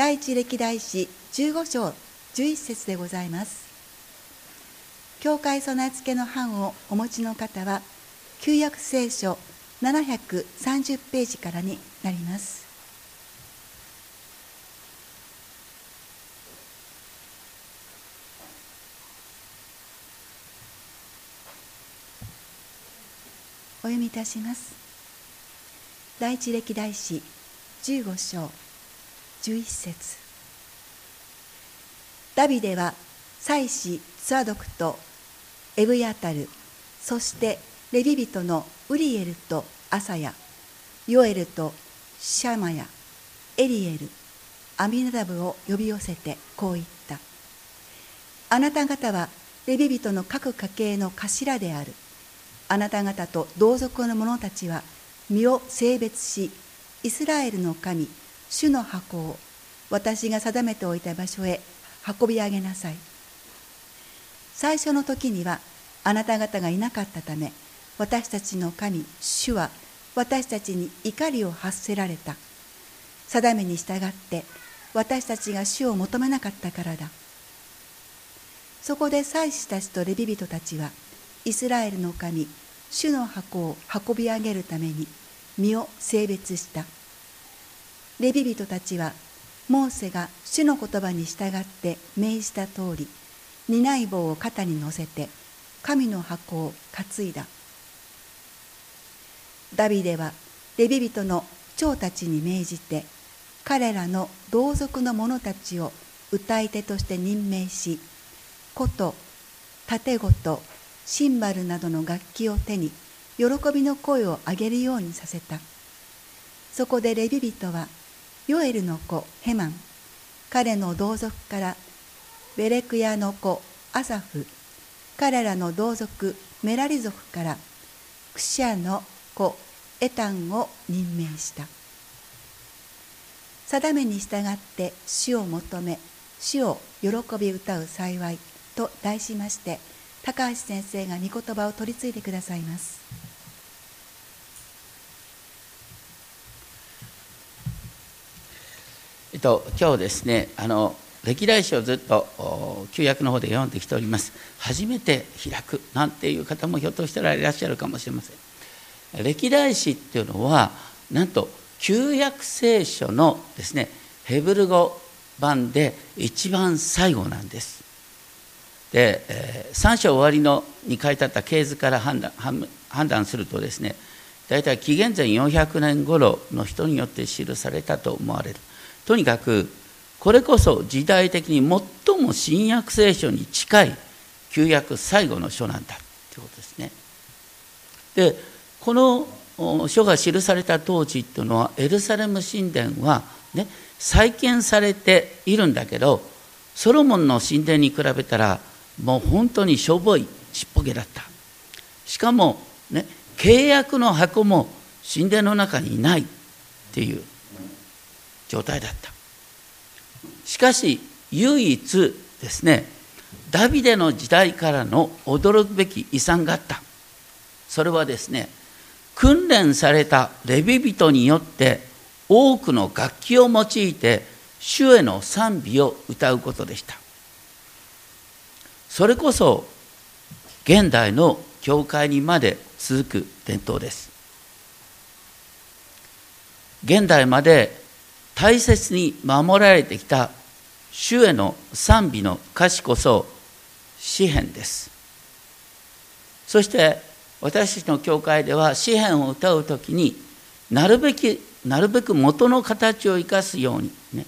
第一歴代史15章11節でございます。教会備え付けの版をお持ちの方は旧約聖書730ページからになります。お読みいたします。第一歴代史15章11節。ダビデは祭司ツアドクとエブヤタルそしてレビ人のウリエルとアサヤヨエルとシャマヤエリエルアミナダブを呼び寄せてこう言った。あなた方はレビ人の各家系の頭である。あなた方と同族の者たちは身を性別しイスラエルの神主の箱を私が定めておいた場所へ運び上げなさい。最初の時にはあなた方がいなかったため私たちの神主は私たちに怒りを発せられた。定めに従って私たちが主を求めなかったからだ。そこで祭司たちとレビ人たちはイスラエルの神主の箱を運び上げるために身を性別した。レビ人たちはモーセが主の言葉に従って命じた通り担い棒を肩に乗せて神の箱を担いだ。ダビデはレビ人の長たちに命じて彼らの同族の者たちを歌い手として任命し琴盾琴シンバルなどの楽器を手に喜びの声を上げるようにさせた。そこでレビ人はヨエルの子ヘマン。彼の同族からベレクヤの子アサフ。彼らの同族メラリ族からクシャの子エタンを任命した。定めに従って主を求め主を喜び歌う幸いと題しまして高橋先生が御言葉を取り次いでくださいます。えっと今日ですねあの歴代史をずっと旧約の方で読んできております。初めて開くなんていう方もひょっとしたらいらっしゃるかもしれません。歴代史っていうのはなんと旧約聖書のですねヘブル語版で一番最後なんです。で、えー、3章終わりのに書いてあった系図から判断判断するとですね大体紀元前400年頃の人によって記されたと思われる。とにかくこれこそ時代的に最も新約聖書に近い旧約最後の書なんだということですね。でこの書が記された当時っていうのはエルサレム神殿は、ね、再建されているんだけどソロモンの神殿に比べたらもう本当にしょぼいちっぽけだったしかも、ね、契約の箱も神殿の中にいないっていう状態だった。しかし唯一ですねダビデの時代からの驚くべき遺産があった。それはですね訓練されたレビ人によって多くの楽器を用いて主への賛美を歌うことでした。それこそ現代の教会にまで続く伝統です。現代まで大切に守られてきた主への賛美の歌詞こそ詩篇です。そして私たちの教会では詩篇を歌う時になるべきなるべく元の形を生かすようにね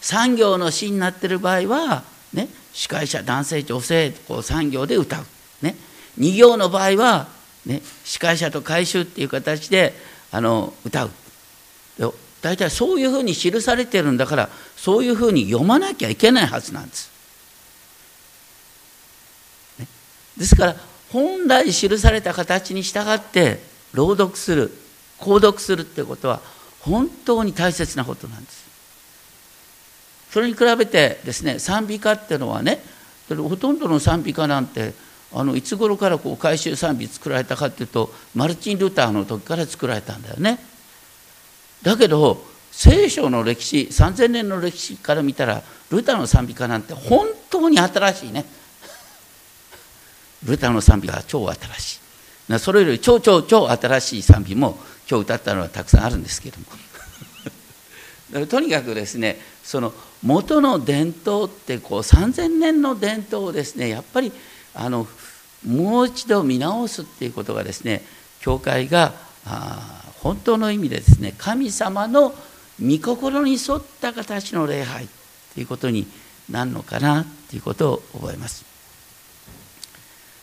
産業の詩になっている場合はね司会者男性女性こう産業で歌う。ね二行の場合はね司会者と回収っていう形であの歌う。大体そういうふうに記されてるんだからそういうふうに読まなきゃいけないはずなんです。ね、ですから本来記された形に従って朗読する購読するってことは本当に大切なことなんです。それに比べてですね賛美歌っていうのはねほとんどの賛美歌なんてあのいつ頃からこう回収賛美作られたかっていうとマルチン・ルターの時から作られたんだよね。だけど聖書の歴史3000年の歴史から見たらルターの賛美歌なんて本当に新しいね。ルターの賛美歌は超新しい。それより超超超新しい賛美も今日歌ったのはたくさんあるんですけども。とにかくですねその元の伝統ってこう3000年の伝統をですねやっぱりあのもう一度見直すっていうことがですね教会があ本当の意味でですね神様の御心に沿った形の礼拝ということになるのかなということを覚えます。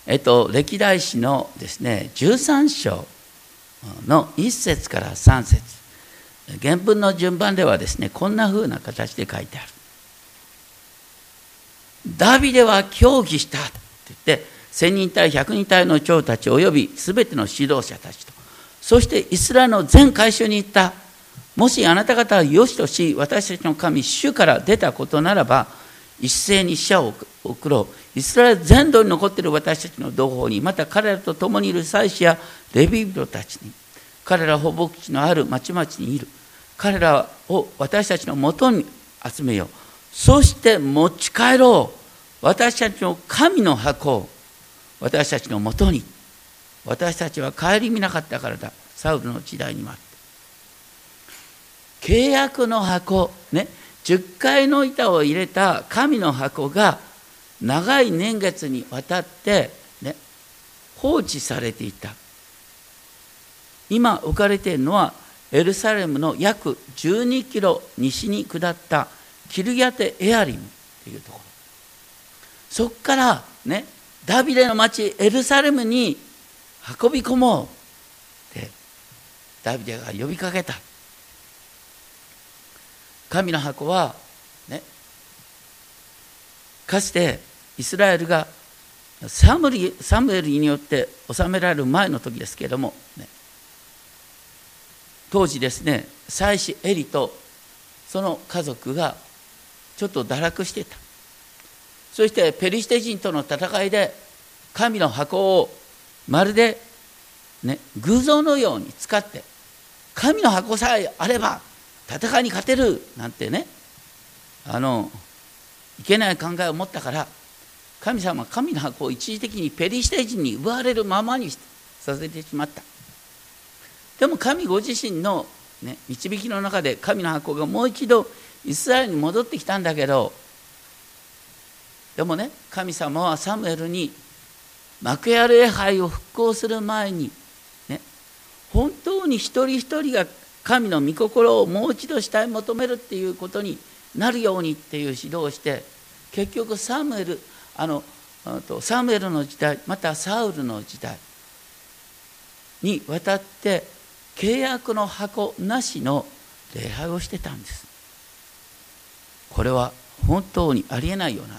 えっと、歴代史のですね13章の1節から3節原文の順番ではですねこんなふうな形で書いてある。ダビデは協議したって言って千人隊百人隊の長たちおよび全ての指導者たちとそしてイスラエルの全回収に行った。もしあなた方は良しとし私たちの神主から出たことならば一斉に死者を送ろう。イスラエル全土に残っている私たちの同胞にまた彼らと共にいる祭司やレビ人たちに彼ら放牧地のある町々にいる。彼らを私たちのもとに集めよう。そして持ち帰ろう。私たちの神の箱を私たちのもとに。私たちは顧みなかったからだ。サウルの時代にもあって契約の箱ね10回の板を入れた神の箱が長い年月にわたって、ね、放置されていた。今置かれているのはエルサレムの約12キロ西に下ったキルヤテ・エアリムというところ。そこからねダビデの町エルサレムに運び込もう。ってダビデが呼びかけた。神の箱はねかつてイスラエルがサムリサムエルによって治められる前の時ですけれども、ね、当時ですね妻子エリとその家族がちょっと堕落してた。そしてペリシテ人との戦いで神の箱をまるで、ね、偶像のように使って神の箱さえあれば戦いに勝てるなんてねあのいけない考えを持ったから神様は神の箱を一時的にペリシテ人に奪われるままにさせてしまった。でも神ご自身の、ね、導きの中で神の箱がもう一度イスラエルに戻ってきたんだけどでもね神様はサムエルに幕屋礼拝を復興する前にね本当に一人一人が神の御心をもう一度したい求めるっていうことになるようにっていう指導をして結局サムエルあのサムエルの時代またサウルの時代にわたって契約の箱なしの礼拝をしてたんです。これは本当にありえないような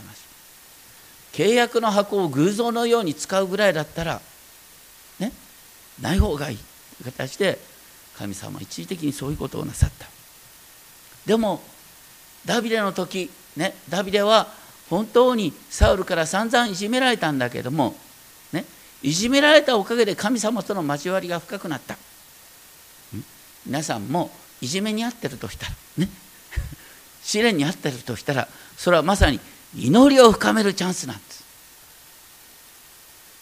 契約の箱を偶像のように使うぐらいだったらねない方がいいという形で神様は一時的にそういうことをなさった。でもダビデの時ねダビデは本当にサウルから散々いじめられたんだけどもねいじめられたおかげで神様との交わりが深くなった。皆さんもいじめに遭ってるとしたらね 試練に遭ってるとしたらそれはまさに祈りを深めるチャンスなんです。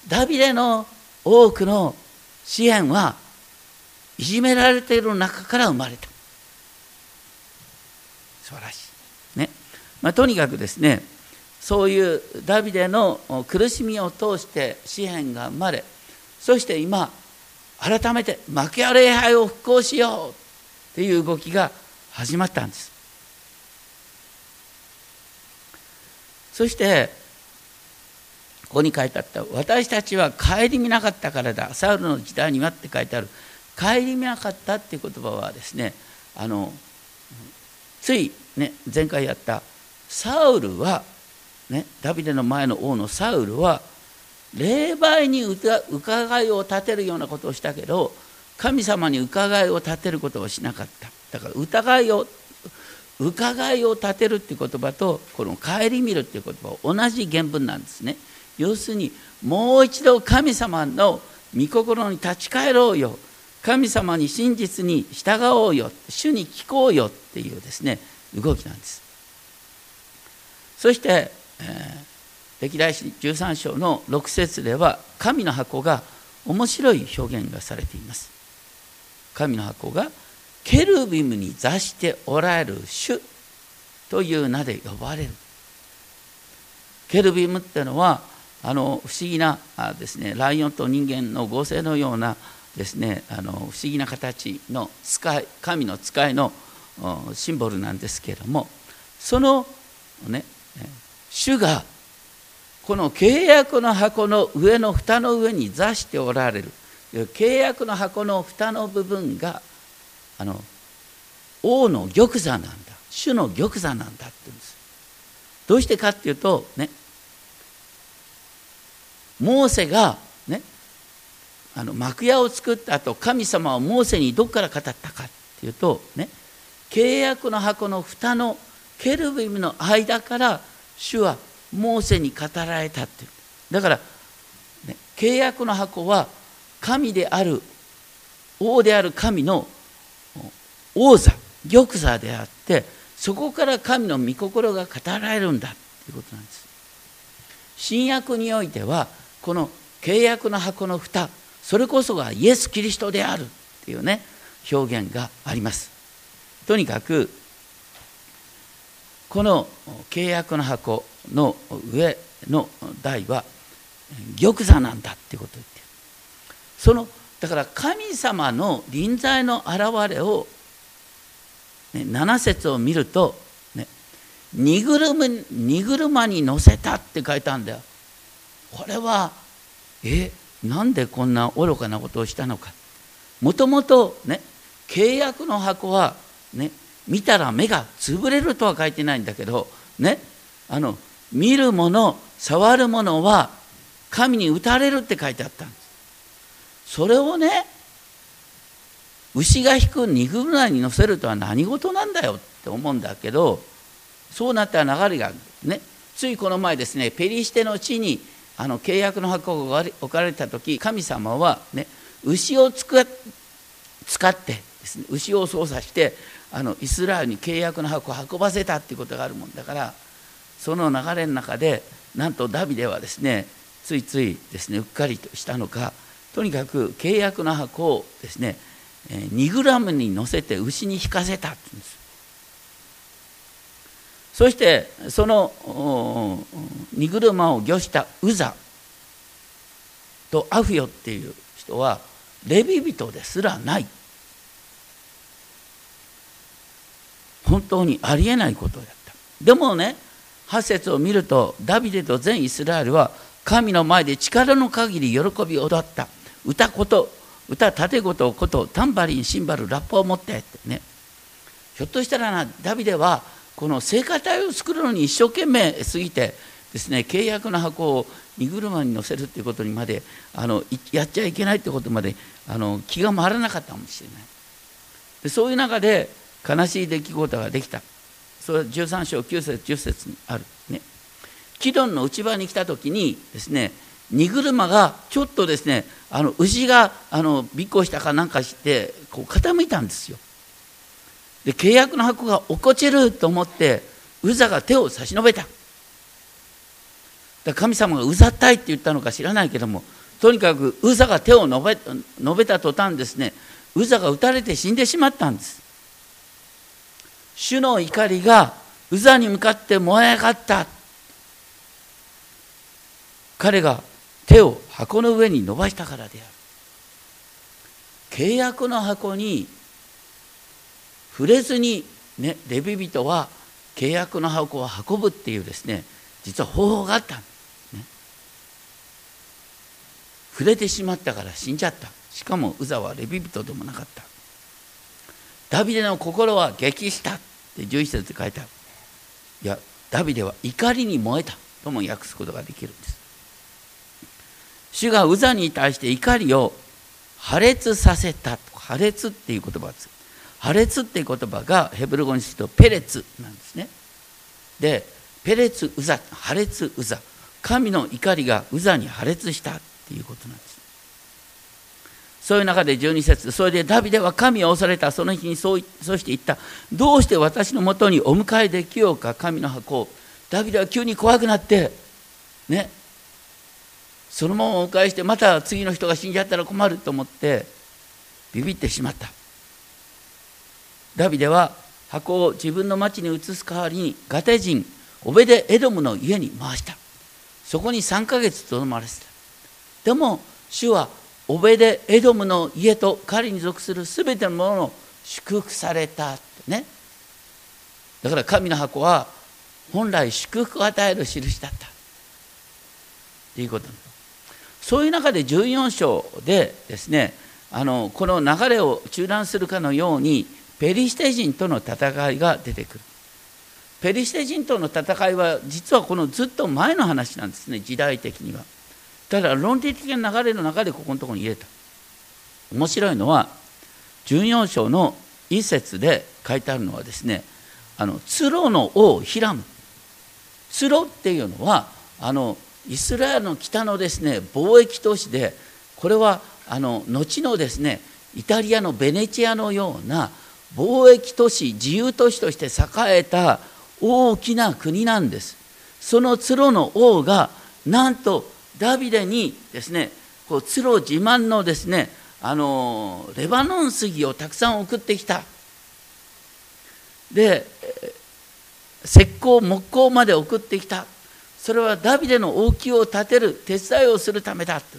ダビデの多くの支援はいじめられている中から生まれた。素晴らしい。ね、まあ、とにかくですねそういうダビデの苦しみを通して詩篇が生まれそして今改めて幕屋礼拝を復興しようっていう動きが始まったんです。そしてここに書いてあった「私たちは顧みなかったからだ。サウルの時代には」って書いてある。顧みなかったっていう言葉はですねあのついね前回やったサウルはねダビデの前の王のサウルは霊媒に伺いを立てるようなことをしたけど神様に伺いを立てることをしなかった。だから疑いを伺いを立てるっていう言葉とこの顧みるっていう言葉は同じ原文なんですね。要するにもう一度神様の御心に立ち返ろうよ。神様に真実に従おうよ。主に聞こうよっていうですね動きなんです。そして、えー、歴代史13章の6節では神の箱が面白い表現がされています。神の箱がケルビムに座しておられる主という名で呼ばれる。ケルビムっていうのはあの不思議なですねライオンと人間の合成のようなですねあの不思議な形の使い神の使いのシンボルなんですけれどもそのね主がこの契約の箱の上の蓋の上に座しておられる。契約の箱の蓋の部分があの王の玉座なんだ。主の玉座なんだって言うんです。どうしてかっていうとね。モーセがね。あの幕屋を作った後神様はモーセにどこから語ったかっていうとね。契約の箱の蓋のケルビムの間から主はモーセに語られたっていう。だから、ね、契約の箱は神である王である神の王座玉座であってそこから神の御心が語られるんだということなんです。新約においてはこの契約の箱の蓋それこそがイエス・キリストであるっていうね表現があります。とにかくこの契約の箱の上の台は玉座なんだっていうことを言ってる。そのだから神様の臨在の現れを、ね、7節を見ると、ね、荷車荷車に乗せたって書いてあるんだよ。これはえなんでこんな愚かなことをしたのか。もともとね契約の箱はね見たら目が潰れるとは書いてないんだけどねあの見るもの触るものは神に打たれるって書いてあったんです。それをね牛が引く荷車に乗せるとは何事なんだよって思うんだけどそうなったら流れがねついこの前ですねペリシテの地にあの契約の箱が置かれた時神様はね牛を使ってですね牛を操作してあのイスラエルに契約の箱を運ばせたっていうことがあるもんだからその流れの中でなんとダビデはですねついついですねうっかりとしたのかとにかく契約の箱をですね2グラムに乗せて牛に引かせたって言うんです。そしてその荷車を御したウザとアフヨっていう人はレビ人ですらない。本当にありえないことだった。でもね8節を見るとダビデと全イスラエルは神の前で力の限り喜び踊った。歌こと歌盾事ことタンバリンシンバルラッパを持ってってね。ひょっとしたらなダビデはこの聖歌隊を作るのに一生懸命すぎてですね契約の箱を荷車に乗せるっていうことにまであのやっちゃいけないってことまであの気が回らなかったかもしれない。でそういう中で悲しい出来事ができた。それは13章9節10節にある。ね。キドンの内場に来た時にですね荷車がちょっとですねあの牛があの尾行したかなんかしてこう傾いたんですよ。で契約の箱が落っこちると思ってウザが手を差し伸べた。だ神様がうざったいって言ったのか知らないけどもとにかくウザが手を伸べ伸べた途端ですねウザが撃たれて死んでしまったんです。主の怒りがウザに向かって燃え上がった。彼が手を箱の上に伸ばしたからである。契約の箱に触れずに、ね、レビ人は契約の箱を運ぶっていうですね実は方法があった、ね、触れてしまったから死んじゃった。しかもウザはレビ人でもなかった。ダビデの心は激した。って11節で書いてあるいやダビデは怒りに燃えた。とも訳すことができるんです。主がウザに対して怒りを破裂させた破裂っていう言葉です。破裂っていう言葉がヘブル語にするとペレツなんですね。でペレツウザ破裂ウザ神の怒りがウザに破裂したっていうことなんです。そういう中で12節それでダビデは神を恐れた。その日にそうそして言った。どうして私のもとにお迎えできようか神の箱を。ダビデは急に怖くなってね。そのままお迎えしてまた次の人が死んじゃったら困ると思ってビビってしまった。ダビデは箱を自分の町に移す代わりにガテ人オベデエドムの家に回した。そこに3ヶ月とどまらせた。でも主はオベデエドムの家と彼に属する全てのものを祝福されたってね。だから神の箱は本来祝福を与える印だった。ということ。なんだそういう中で14章でですねあのこの流れを中断するかのようにペリシテ人との戦いが出てくる。ペリシテ人との戦いは実はこのずっと前の話なんですね時代的には。ただ論理的な流れの中でここのところに入れた。面白いのは14章の一節で書いてあるのはですねあのツロの王ヒラム。ツロっていうのはあのイスラエルの北のですね貿易都市でこれはあの後のですねイタリアのベネチアのような貿易都市自由都市として栄えた大きな国なんです。そのツロの王がなんとダビデにですねこうツロ自慢のですねあのレバノン杉をたくさん送ってきた。で石膏木工まで送ってきた。それはダビデの王宮を建てる手伝いをするためだって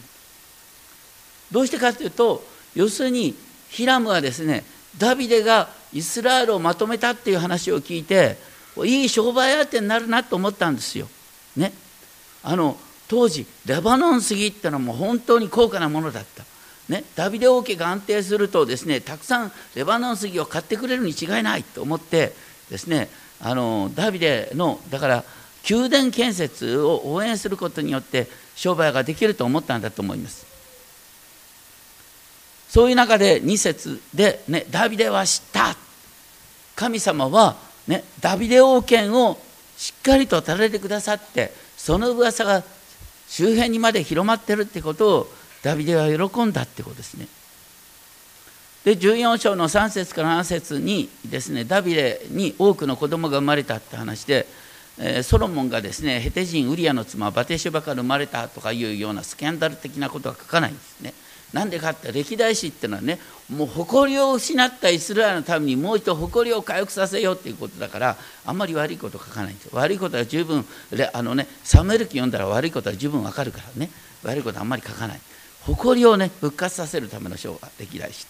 どうしてかというと要するにヒラムはですねダビデがイスラエルをまとめたっていう話を聞いていい商売相手になるなと思ったんですよ。ね、あの当時レバノン杉ってのはもう本当に高価なものだった。ね、ダビデ王家が安定するとですねたくさんレバノン杉を買ってくれるに違いないと思ってですねあのダビデのだから宮殿建設を応援することによって商売ができると思ったんだと思います。そういう中で2節で、ね、ダビデは知った神様は、ね、ダビデ王権をしっかりと垂れてくださってその噂が周辺にまで広まってるってことをダビデは喜んだってことですね。で14章の3節から7節にですねダビデに多くの子供が生まれたって話で、ソロモンがですねヘテ人ウリアの妻バテシュバから生まれたとかいうようなスキャンダル的なことは書かないんですね。なんでかって歴代史っていうのはねもう誇りを失ったイスラエルのためにもう一度誇りを回復させようっていうことだからあんまり悪いこと書かないんです悪いことは十分あのねサムエル記読んだら悪いことは十分わかるからね。悪いことはあんまり書かない。誇りをね復活させるための書が歴代史。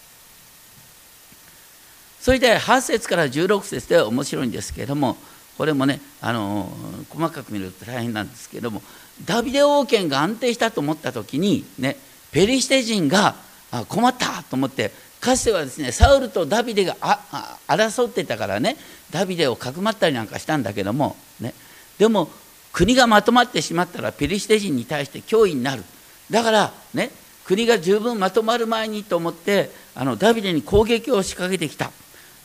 それで8節から16節で面白いんですけれどもこれもねあの細かく見ると大変なんですけどもダビデ王権が安定したと思った時にねペリシテ人が困ったと思ってかつてはですねサウルとダビデが争ってたからねダビデをかくまったりなんかしたんだけども、ね、でも国がまとまってしまったらペリシテ人に対して脅威になる。だからね国が十分まとまる前にと思ってあのダビデに攻撃を仕掛けてきた。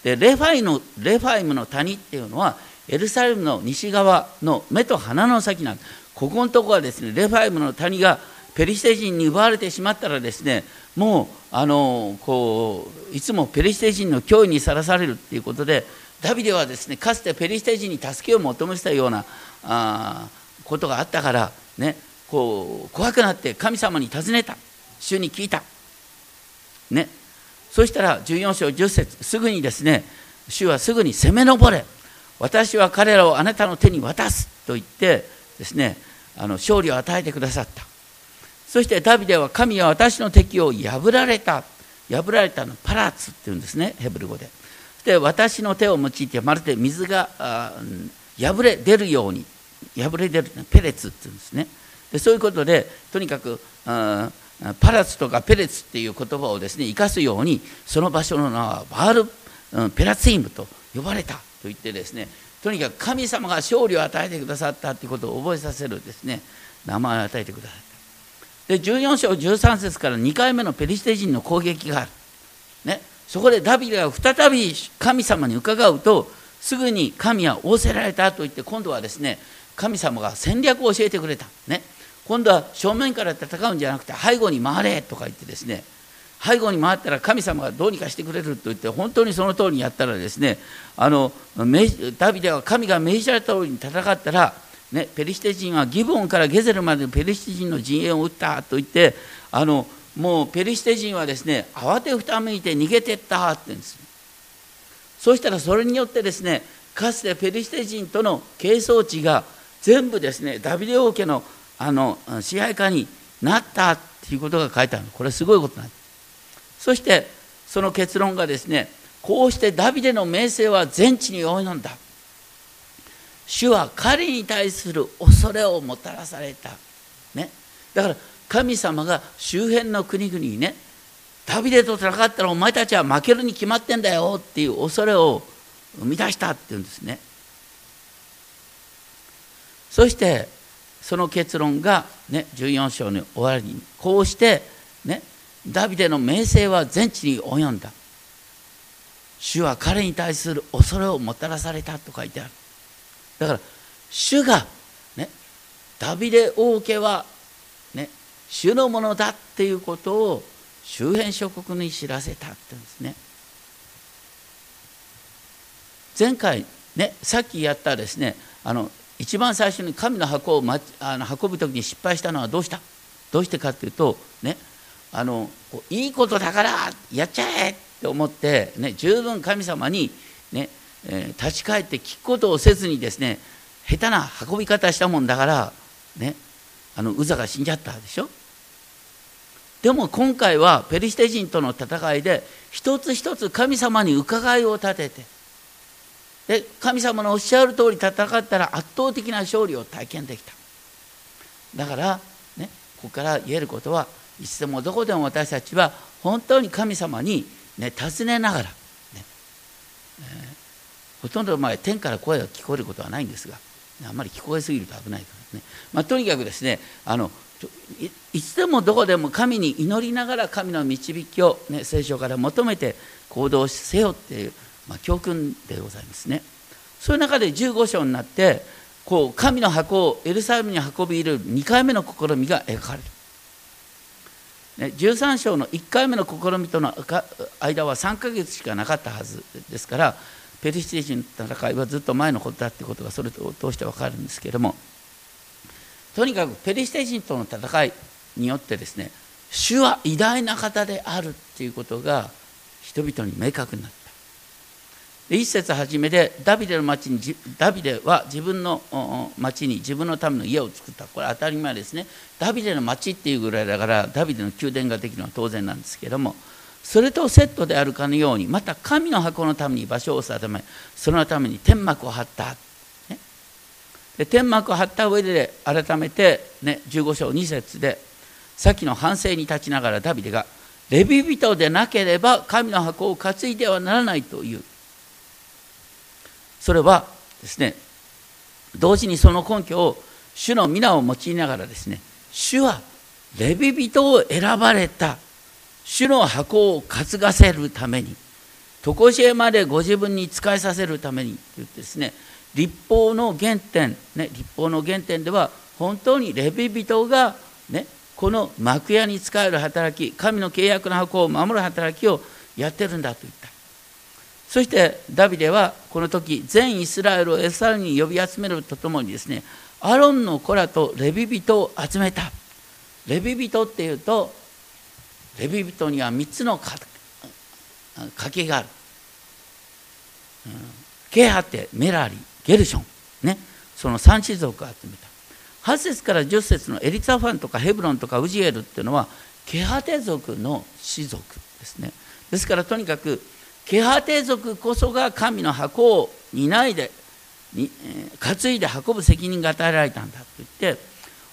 でレファイのレファイムの谷っていうのはエルサレムの西側の目と鼻の先なんここのとこはですねレファイムの谷がペリシテ人に奪われてしまったらですねもうあのこういつもペリシテ人の脅威にさらされるっていうことでダビデはですねかつてペリシテ人に助けを求めてたようなあことがあったからねこう怖くなって神様に尋ねた。主に聞いた。ね。そしたら14章10節すぐにですね主はすぐに攻め上れ。私は彼らをあなたの手に渡すと言ってですねあの勝利を与えてくださった。そしてダビデは神は私の敵を破られた。破られたのパラツっていうんですねヘブル語で。で私の手を用いてまるで水が破れ出るように破れ出るペレツっていうんですね。でそういうことでとにかくパラツとかペレツっていう言葉をですね生かすようにその場所の名はバールペラツイムと呼ばれた。と言ってですねとにかく神様が勝利を与えてくださったということを覚えさせるですね名前を与えてくださった。で14章13節から2回目のペリシテ人の攻撃がある、ね、そこでダビデが再び神様に伺うとすぐに神は仰せられたと言って今度はですね神様が戦略を教えてくれた、ね、今度は正面から戦うんじゃなくて背後に回れとか言ってですね背後に回ったら神様がどうにかしてくれると言って本当にその通りにやったらですねあのダビデは神が命じられた通りに戦ったら、ね、ペリシテ人はギブオンからゲゼルまでペリシテ人の陣営を撃ったと言ってあのもうペリシテ人はですね慌てふためいて逃げてったって言うんですそうしたらそれによってですねかつてペリシテ人との係争地が全部ですねダビデ王家のあの支配下になったっていうことが書いてあるこれすごいことなんです。そしてその結論がですねこうしてダビデの名声は全地に及んだ。主は彼に対する恐れをもたらされた、ね、だから神様が周辺の国々にねダビデと戦ったらお前たちは負けるに決まってんだよっていう恐れを生み出したっていうんですね。そしてその結論が、ね、14章の終わりにこうしてねダビデの名声は全地に及んだ。主は彼に対する恐れをもたらされたと書いてある。だから主がねダビデ王家はね主のものだっていうことを周辺諸国に知らせたって言うんですね。前回ねさっきやったですねあの一番最初に神の箱を、ま、あの運ぶ時に失敗したのはどうした？どうしてかっていうとねあのいいことだからやっちゃえって思って、ね、十分神様にね、えー、立ち返って聞くことをせずにですね下手な運び方したもんだからねあのウザが死んじゃったでしょ？でも今回はペリシテ人との戦いで一つ一つ神様に伺いを立ててで神様のおっしゃる通り戦ったら圧倒的な勝利を体験できた。だからねここから言えることはいつでもどこでも私たちは本当に神様に、ね、尋ねながら、ねえー、ほとんど前天から声が聞こえることはないんですがあんまり聞こえすぎると危ないからね、まあ、とにかくですねあのいつでもどこでも神に祈りながら神の導きを、ね、聖書から求めて行動せよっていう、まあ、教訓でございますね。そういう中で15章になってこう神の箱をエルサレムに運び入れる2回目の試みが描かれる。13章の1回目の試みとの間は3ヶ月しかなかったはずですからペリシテ人の戦いはずっと前のことだってことがそれを通して分かるんですけれどもとにかくペリシテ人との戦いによってですね主は偉大な方であるっていうことが人々に明確になった。一節初めでダビデの町にダビデは自分の町に自分のための家を作った。これ当たり前ですね。ダビデの町っていうぐらいだからダビデの宮殿ができるのは当然なんですけどもそれとセットであるかのようにまた神の箱のために場所を定めそのために天幕を張った、ね、で天幕を張った上で改めて、ね、15章2節でさっきの反省に立ちながらダビデがレビ人でなければ神の箱を担いではならないという。それはですね同時にその根拠を主の皆を用いながらですね主はレビ人を選ばれた。主の箱を担がせるために常しえまでご自分に仕えさせるためにと言ってですね立法の原点、ね、立法の原点では本当にレビ人が、ね、この幕屋に仕える働き神の契約の箱を守る働きをやってるんだと言ったそしてダビデはこの時全イスラエルをエサルに呼び集めるとともにですねアロンの子らとレビ人を集めた。レビ人っていうとレビ人には3つの家系がある、うん、ケハテメラリゲルション。ね。その3種族を集めた。8節から10節のエリツァファンとかヘブロンとかウジエルっていうのはケハテ族の氏族ですね。ですからとにかくケハテ族こそが神の箱を担いで担いで運ぶ責任が与えられたんだと言って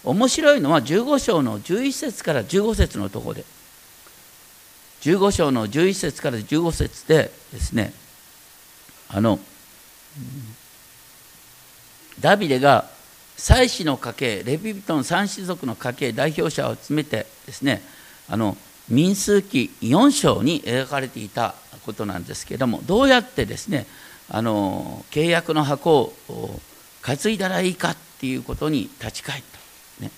面白いのは15章の11節から15節のところで15章の11節から15節でですねあのダビデが祭司の家系レビトン三種族の家系代表者を集めてですねあの民数記4章に描かれていたことなんですけれどもどうやってですねあの契約の箱を担いだらいいかっていうことに立ち返った、ね、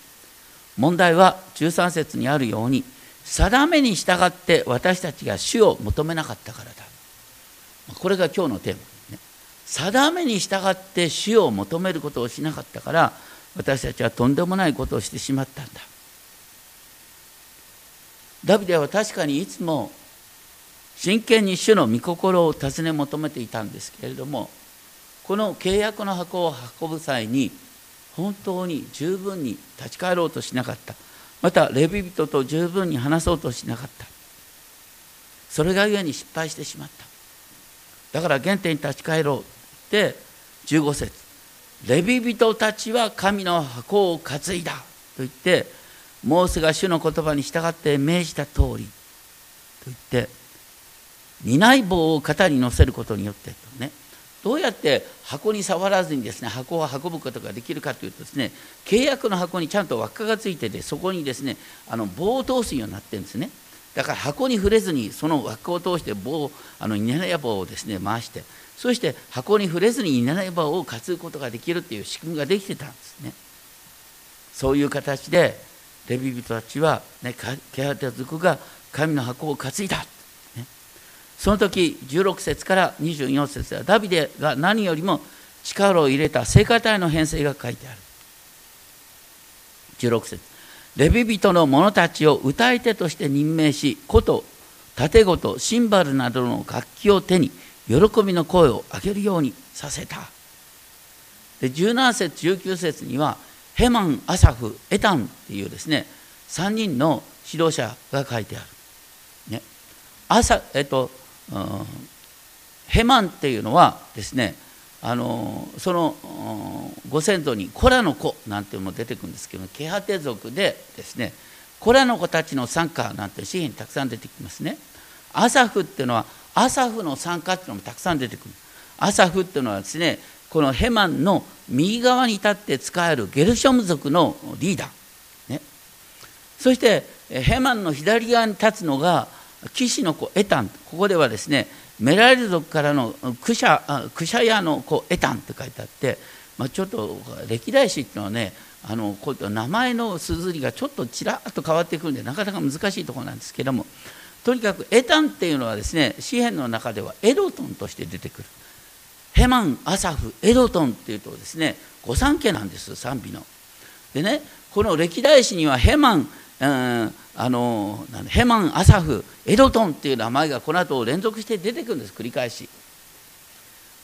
問題は13節にあるように定めに従って私たちが主を求めなかったからだ。これが今日のテーマ。ね。定めに従って主を求めることをしなかったから私たちはとんでもないことをしてしまったんだ。ダビデは確かにいつも真剣に主の御心を尋ね求めていたんですけれどもこの契約の箱を運ぶ際に本当に十分に立ち返ろうとしなかった。またレビ人と十分に話そうとしなかった。それがゆえに失敗してしまった。だから原点に立ち返ろうって15節。レビ人たちは神の箱を担いだと言ってモーセが主の言葉に従って命じた通りと言って担い棒を肩に乗せることによってねどうやって箱に触らずにですね箱を運ぶことができるかというとですね契約の箱にちゃんと輪っかがついててそこにですねあの棒を通すようになってるんですね。だから箱に触れずにその輪っかを通して棒あの稲荷棒をですね回してそして箱に触れずに稲荷棒を担ぐことができるっていう仕組みができてたんですね。そういう形でレビ人たちは、ね、ケハテ族が神の箱を担いだ。その時16節から24節ではダビデが何よりも力を入れた聖歌隊の編成が書いてある。16節。レビ人の者たちを歌い手として任命し琴盾琴シンバルなどの楽器を手に喜びの声を上げるようにさせた。で17節19節にはヘマンアサフエタンっていうですね3人の指導者が書いてある、ね、朝えっとうんヘマンっていうのはですねあのそのご先祖にコラの子なんていうのも出てくるんですけどケハテ族でですねコラの子たちの参加なんて詩篇にたくさん出てきますね。アサフっていうのはアサフの参加っていうのもたくさん出てくる。アサフっていうのはですねこのヘマンの右側に立って使えるゲルショム族のリーダー、ね、そしてヘマンの左側に立つのが騎士の子エタン。ここではですねメラリ族からのクシャクシャヤの子エタンって書いてあって、まあ、ちょっと歴代史っていうのはねあのこう名前の綴りがちょっとちらっと変わってくるんでなかなか難しいところなんですけども。とにかくエタンっていうのはですね詩篇の中ではエドトンとして出てくる。ヘマンアサフエドトンっていうとですね御三家なんです賛美の。でねこの歴代史にはヘマン、うんあのヘマン・アサフエドトンっていう名前がこの後連続して出てくるんです繰り返し。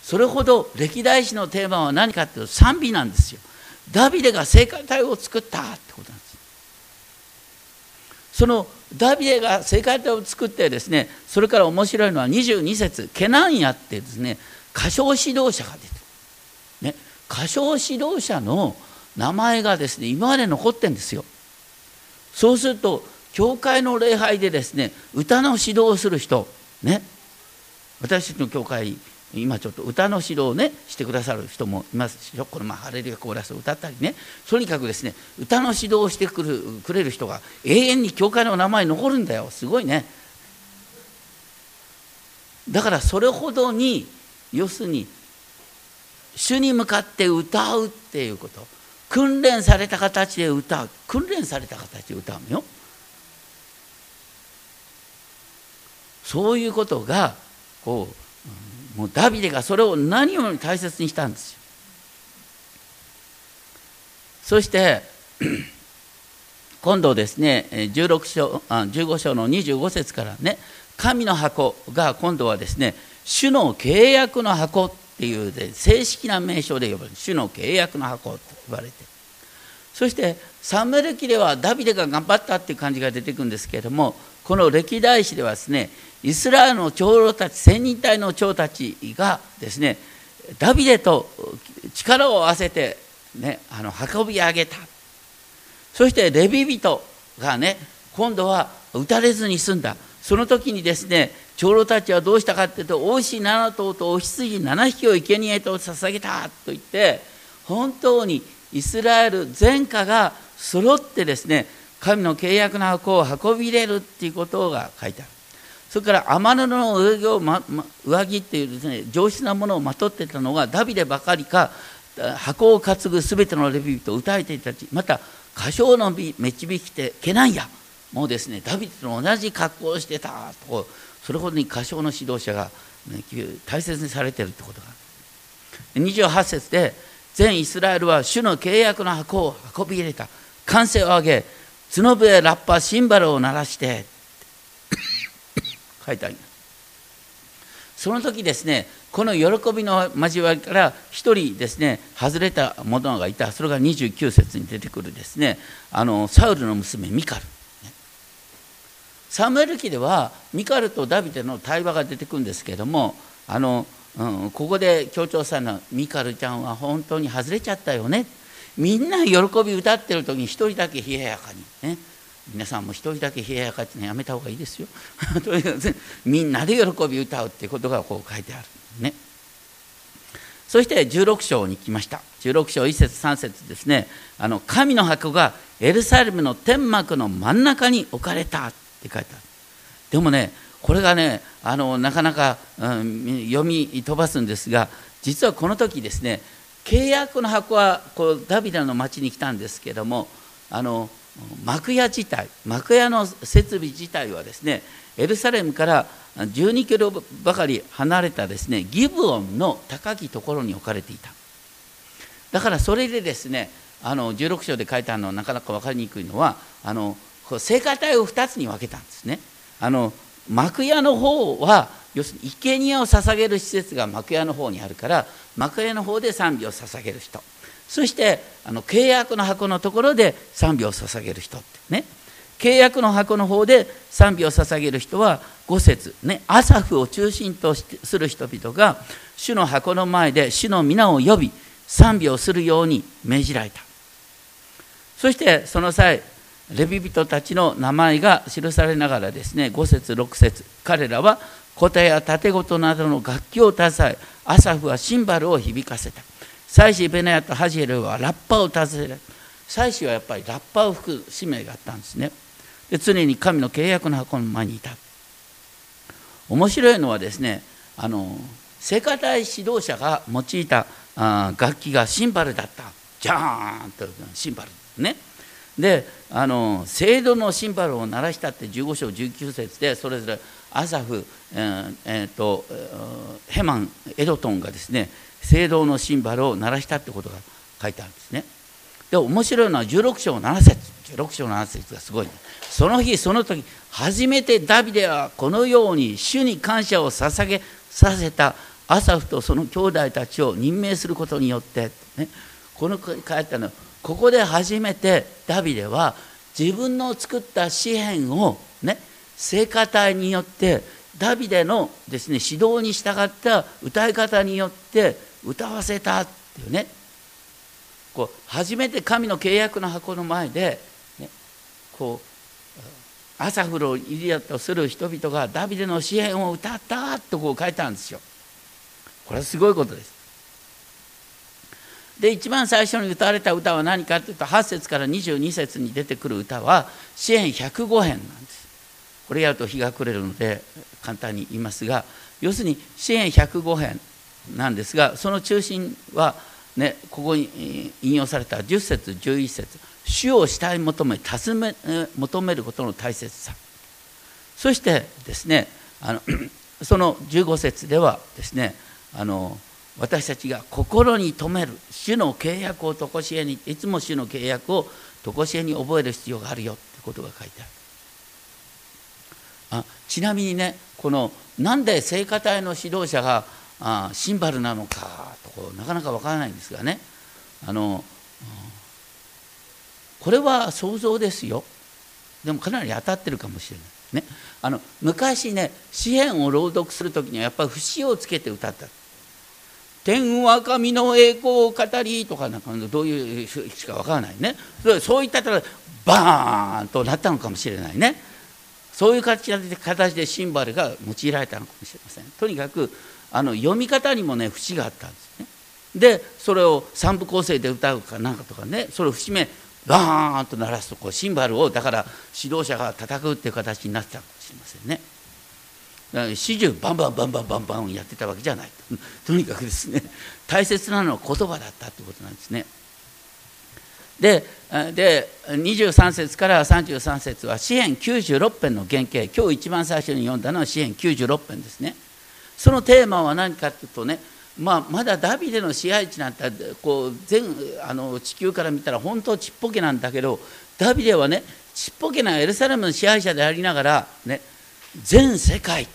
それほど歴代史のテーマは何かっていうと賛美なんですよ。ダビデが聖歌隊を作ったってことなんです。そのダビデが聖歌隊を作ってですねそれから面白いのは22節ケナンヤってですね歌唱指導者が出てね。歌唱指導者の名前がですね今まで残ってんですよ。そうすると教会の礼拝でですね歌の指導をする人ね。私たちの教会今ちょっと歌の指導をねしてくださる人もいますしこのまあハレルヤコーラスを歌ったりね。とにかくですね歌の指導をしてくるくれる人が永遠に教会の名前残るんだよ。すごいね。だからそれほどに要するに主に向かって歌うっていうこと。訓練された形で歌う。訓練された形で歌うのよ。そういうことがこうもうダビデがそれを何より大切にしたんですよ。そして今度ですね16章あ15章の25節からね神の箱が今度はですね主の契約の箱っていうで正式な名称で呼ばれる。主の契約の箱と言われて。そしてサムエル記ではダビデが頑張ったっていう感じが出てくるんですけれどもこの歴代史ではですねイスラエルの長老たち千人隊の長たちがですねダビデと力を合わせて、ね、あの運び上げた。そしてレビ人がね今度は撃たれずに済んだ。その時にですね長老たちはどうしたかっていうと大石7頭とお羊7匹を生贄と捧げたと言って本当にイスラエル全家が揃ってですね神の契約の箱を運び入れるっていうことが書いてある。それから天布の上着を、ま、上着っていうですね上質なものをまとってたのがダビデばかりか箱を担ぐすべてのレビ人歌えていたちまた歌唱の導きてケナンヤもうですねダビデと同じ格好をしてたとそれほどに歌唱の指導者が、ね、大切にされてるってことが。28節で全イスラエルは主の契約の箱を運び入れた。歓声を上げ角笛ラッパシンバルを鳴らして 書いてあります。その時ですねこの喜びの交わりから一人ですね外れた者がいた。それが29節に出てくるですねあのサウルの娘ミカル。サムエル記ではミカルとダビデの対話が出てくるんですけどもあの、うん、ここで強調されるのはミカルちゃんは本当に外れちゃったよね。みんな喜び歌ってる時に一人だけ冷ややかに。ね。皆さんも一人だけ冷ややかってのやめた方がいいですよ。とにかくみんなで喜び歌うっていうことがこう書いてある。ね。そして16章に来ました。16章1節3節ですね。あの神の箱がエルサレムの天幕の真ん中に置かれた。って書いてある。でもねこれがねあのなかなか、うん、読み飛ばすんですが実はこの時ですね契約の箱はこうダビデの町に来たんですけどもあの幕屋自体幕屋の設備自体はですねエルサレムから12キロばかり離れたですねギブオンの高きところに置かれていた。だからそれでですねあの16章で書いてあるのはなかなか分かりにくいのはあの聖火隊を2つに分けたんですね。あの幕屋の方は要するに生贄を捧げる施設が幕屋の方にあるから幕屋の方で賛美を捧げる人。そしてあの契約の箱のところで賛美を捧げる人ってね。契約の箱の方で賛美を捧げる人は5節ねアサフを中心とする人々が主の箱の前で主の皆を呼び賛美をするように命じられた。そしてその際レビ人たちの名前が記されながらですね5節6節彼らは小手や盾事などの楽器を携えアサフはシンバルを響かせた。祭司ベナヤとハジエルはラッパを携える。祭司はやっぱりラッパを吹く使命があったんですね。で常に神の契約の箱の前にいた。面白いのはですねあの聖歌隊指導者が用いたあ楽器がシンバルだった。ジャーンとシンバルね。であの聖堂のシンバルを鳴らしたって15章19節でそれぞれアサフ、えーえーとヘマンエドトンがですね聖堂のシンバルを鳴らしたってことが書いてあるんですね。で面白いのは16章7節。16章7節がすごい、その日その時初めてダビデはこのように主に感謝を捧げさせたアサフとその兄弟たちを任命することによって、ね、この書いてあるのはここで初めてダビデは自分の作った詩篇をね聖歌隊によってダビデのですね指導に従った歌い方によって歌わせたっていうねこう初めて神の契約の箱の前で、ね、こう朝風呂入りだとする人々がダビデの詩篇を歌ったとこう書いたんですよ。これはすごいことです。で一番最初に歌われた歌は何かというと8節から22節に出てくる歌は詩篇105編なんです。これやると日が暮れるので簡単に言いますが要するに詩篇105編なんですがその中心は、ね、ここに引用された10節11節主を慕い求め尋め求めることの大切さそしてですねあの その15節ではですねあの私たちが心に留める主の契約を常しえにいつも主の契約を常しえに覚える必要があるよってことが書いてある。あちなみにねこのなんで聖歌隊の指導者があシンバルなのかとこなかなかわからないんですがね。あのこれは想像ですよ。でもかなり当たってるかもしれない。ね。あの昔ね詩篇を朗読する時にはやっぱり節をつけて歌った「天は神の栄光を語り」とかなんかどういうしかわからないね。そういったらバーンとなったのかもしれないね。そういう形でシンバルが用いられたのかもしれません。とにかくあの読み方にもね節があったんですね。でそれを三部構成で歌うかなんかとかねそれを節目バーンと鳴らすとこうシンバルをだから指導者が叩くっていう形になってたかもしれませんね。始終バンバンバンバンバンバンやってたわけじゃない。とにかくですね大切なのは言葉だったってことなんですね。でで23節から33節は詩編96編の原型。今日一番最初に読んだのは詩編96編ですね。そのテーマは何かというとね、まあ、まだダビデの支配地なんてこう全あの地球から見たら本当ちっぽけなんだけどダビデはねちっぽけなエルサレムの支配者でありながら、ね、全世界、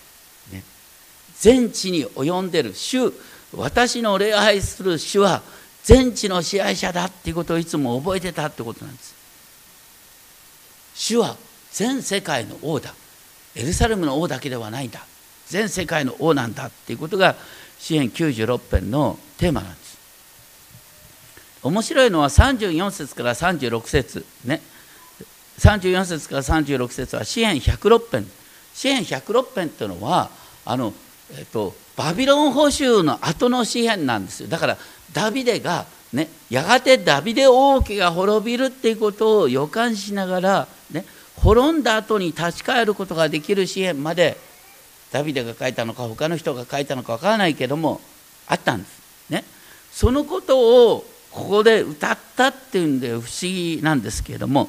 全地に及んでる。主私の礼拝する主は全地の支配者だっていうことをいつも覚えてたってことなんです。主は全世界の王だ。エルサレムの王だけではないんだ。全世界の王なんだっていうことが詩篇96編のテーマなんです。面白いのは34節から36節ね。34節から36節は詩篇106編。詩篇106編っていうのはあの、えっと、バビロン捕囚の後の詩篇なんですよだからダビデが、ね、やがてダビデ王家が滅びるっていうことを予感しながら、ね、滅んだ後に立ち返ることができる支援までダビデが書いたのか他の人が書いたのかわからないけどもあったんです。ね、そのことをここで歌ったっていうんで不思議なんですけれども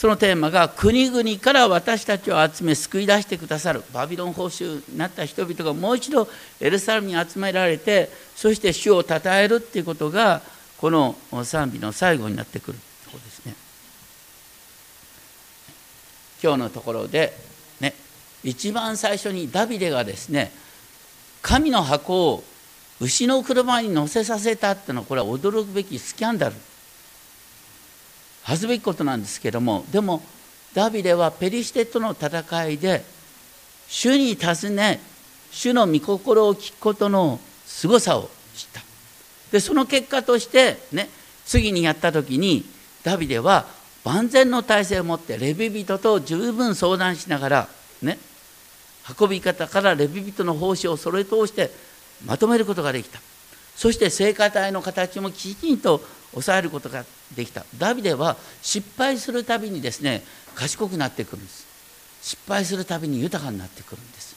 そのテーマが国々から私たちを集め救い出してくださる。バビロン報酬になった人々がもう一度エルサレムに集められてそして主を称えるっていうことがこの賛美の最後になってくる。とこですね。今日のところでね一番最初にダビデがですね神の箱を牛の車に乗せさせたっていうのはこれは驚くべきスキャンダル。恥ずべきことなんですけどもでもダビデはペリシテとの戦いで主に尋ね主の御心を聞くことの凄さを知った。でその結果としてね次にやった時にダビデは万全の体制を持ってレビ人と十分相談しながらね運び方からレビ人の奉仕をそれ通してまとめることができた。そして聖歌隊の形もきちんと抑えることができた。ダビデは失敗するたびにですね賢くなってくるんです。失敗するたびに豊かになってくるんです。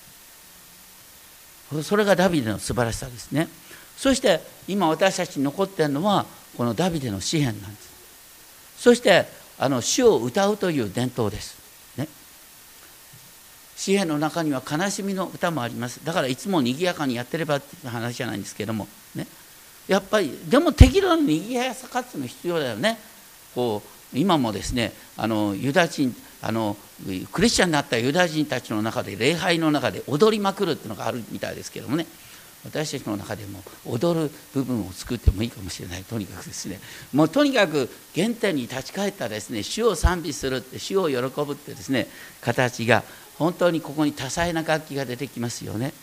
それがダビデの素晴らしさですね。そして今私たちに残っているのはこのダビデの詩篇なんです。そしてあの詩を歌うという伝統です。ね。詩篇の中には悲しみの歌もあります。だからいつも賑やかにやってればっていう話じゃないんですけども。ね。やっぱりでも適度なにぎやさかつの必要だよね。こう今もですねあのユダヤ人あのクリスチャンになったユダヤ人たちの中で礼拝の中で踊りまくるっていうのがあるみたいですけどもね。私たちの中でも踊る部分を作ってもいいかもしれない。とにかくですね。もうとにかく原点に立ち返ったですね主を賛美するって主を喜ぶってですね形が本当にここに多彩な楽器が出てきますよね。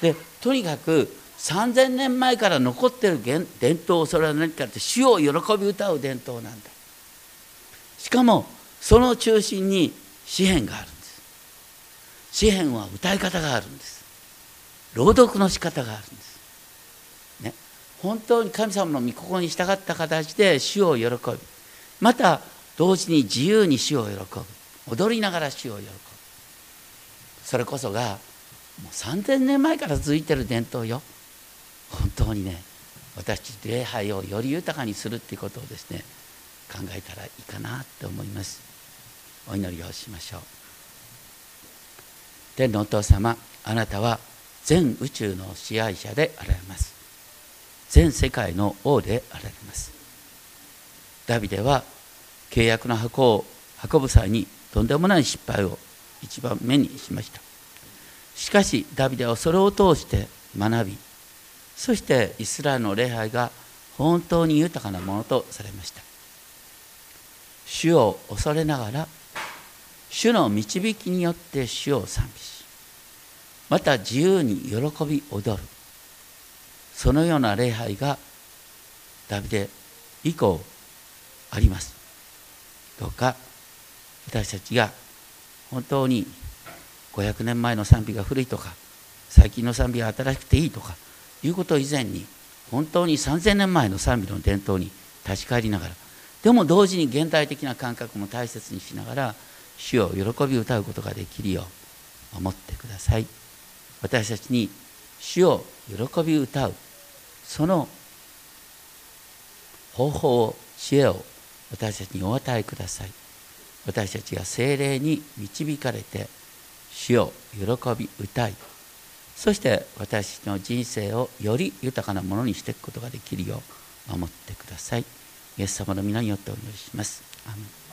でとにかく3000年前から残ってる伝統それは何かって主を喜び歌う伝統なんだ。しかもその中心に詩篇があるんです。詩篇は歌い方があるんです。朗読の仕方があるんです。ね。本当に神様の御心に従った形で主を喜びまた同時に自由に主を喜ぶ踊りながら主を喜ぶそれこそがもう3000年前から続いてる伝統よ。本当にね私礼拝をより豊かにするっていうことをですね考えたらいいかなって思います。お祈りをしましょう。天のお父様あなたは全宇宙の支配者であられます。全世界の王であられます。ダビデは契約の箱を運ぶ際にとんでもない失敗を一番目にしました。しかしダビデはそれを通して学びそしてイスラエルの礼拝が本当に豊かなものとされました。主を恐れながら主の導きによって主を賛美しまた自由に喜び踊る。そのような礼拝がダビデ以降あります。どうか私たちが本当に500年前の賛美が古いとか最近の賛美は新しくていいとかいうこと以前に本当に3000年前の賛美の伝統に立ち返りながらでも同時に現代的な感覚も大切にしながら主を喜び歌うことができるよう思ってください。私たちに主を喜び歌うその方法を知恵を私たちにお与えください。私たちが精霊に導かれて主を喜び歌いそして私の人生をより豊かなものにしていくことができるよう守ってください。イエス様の皆によってお祈りします。アメン。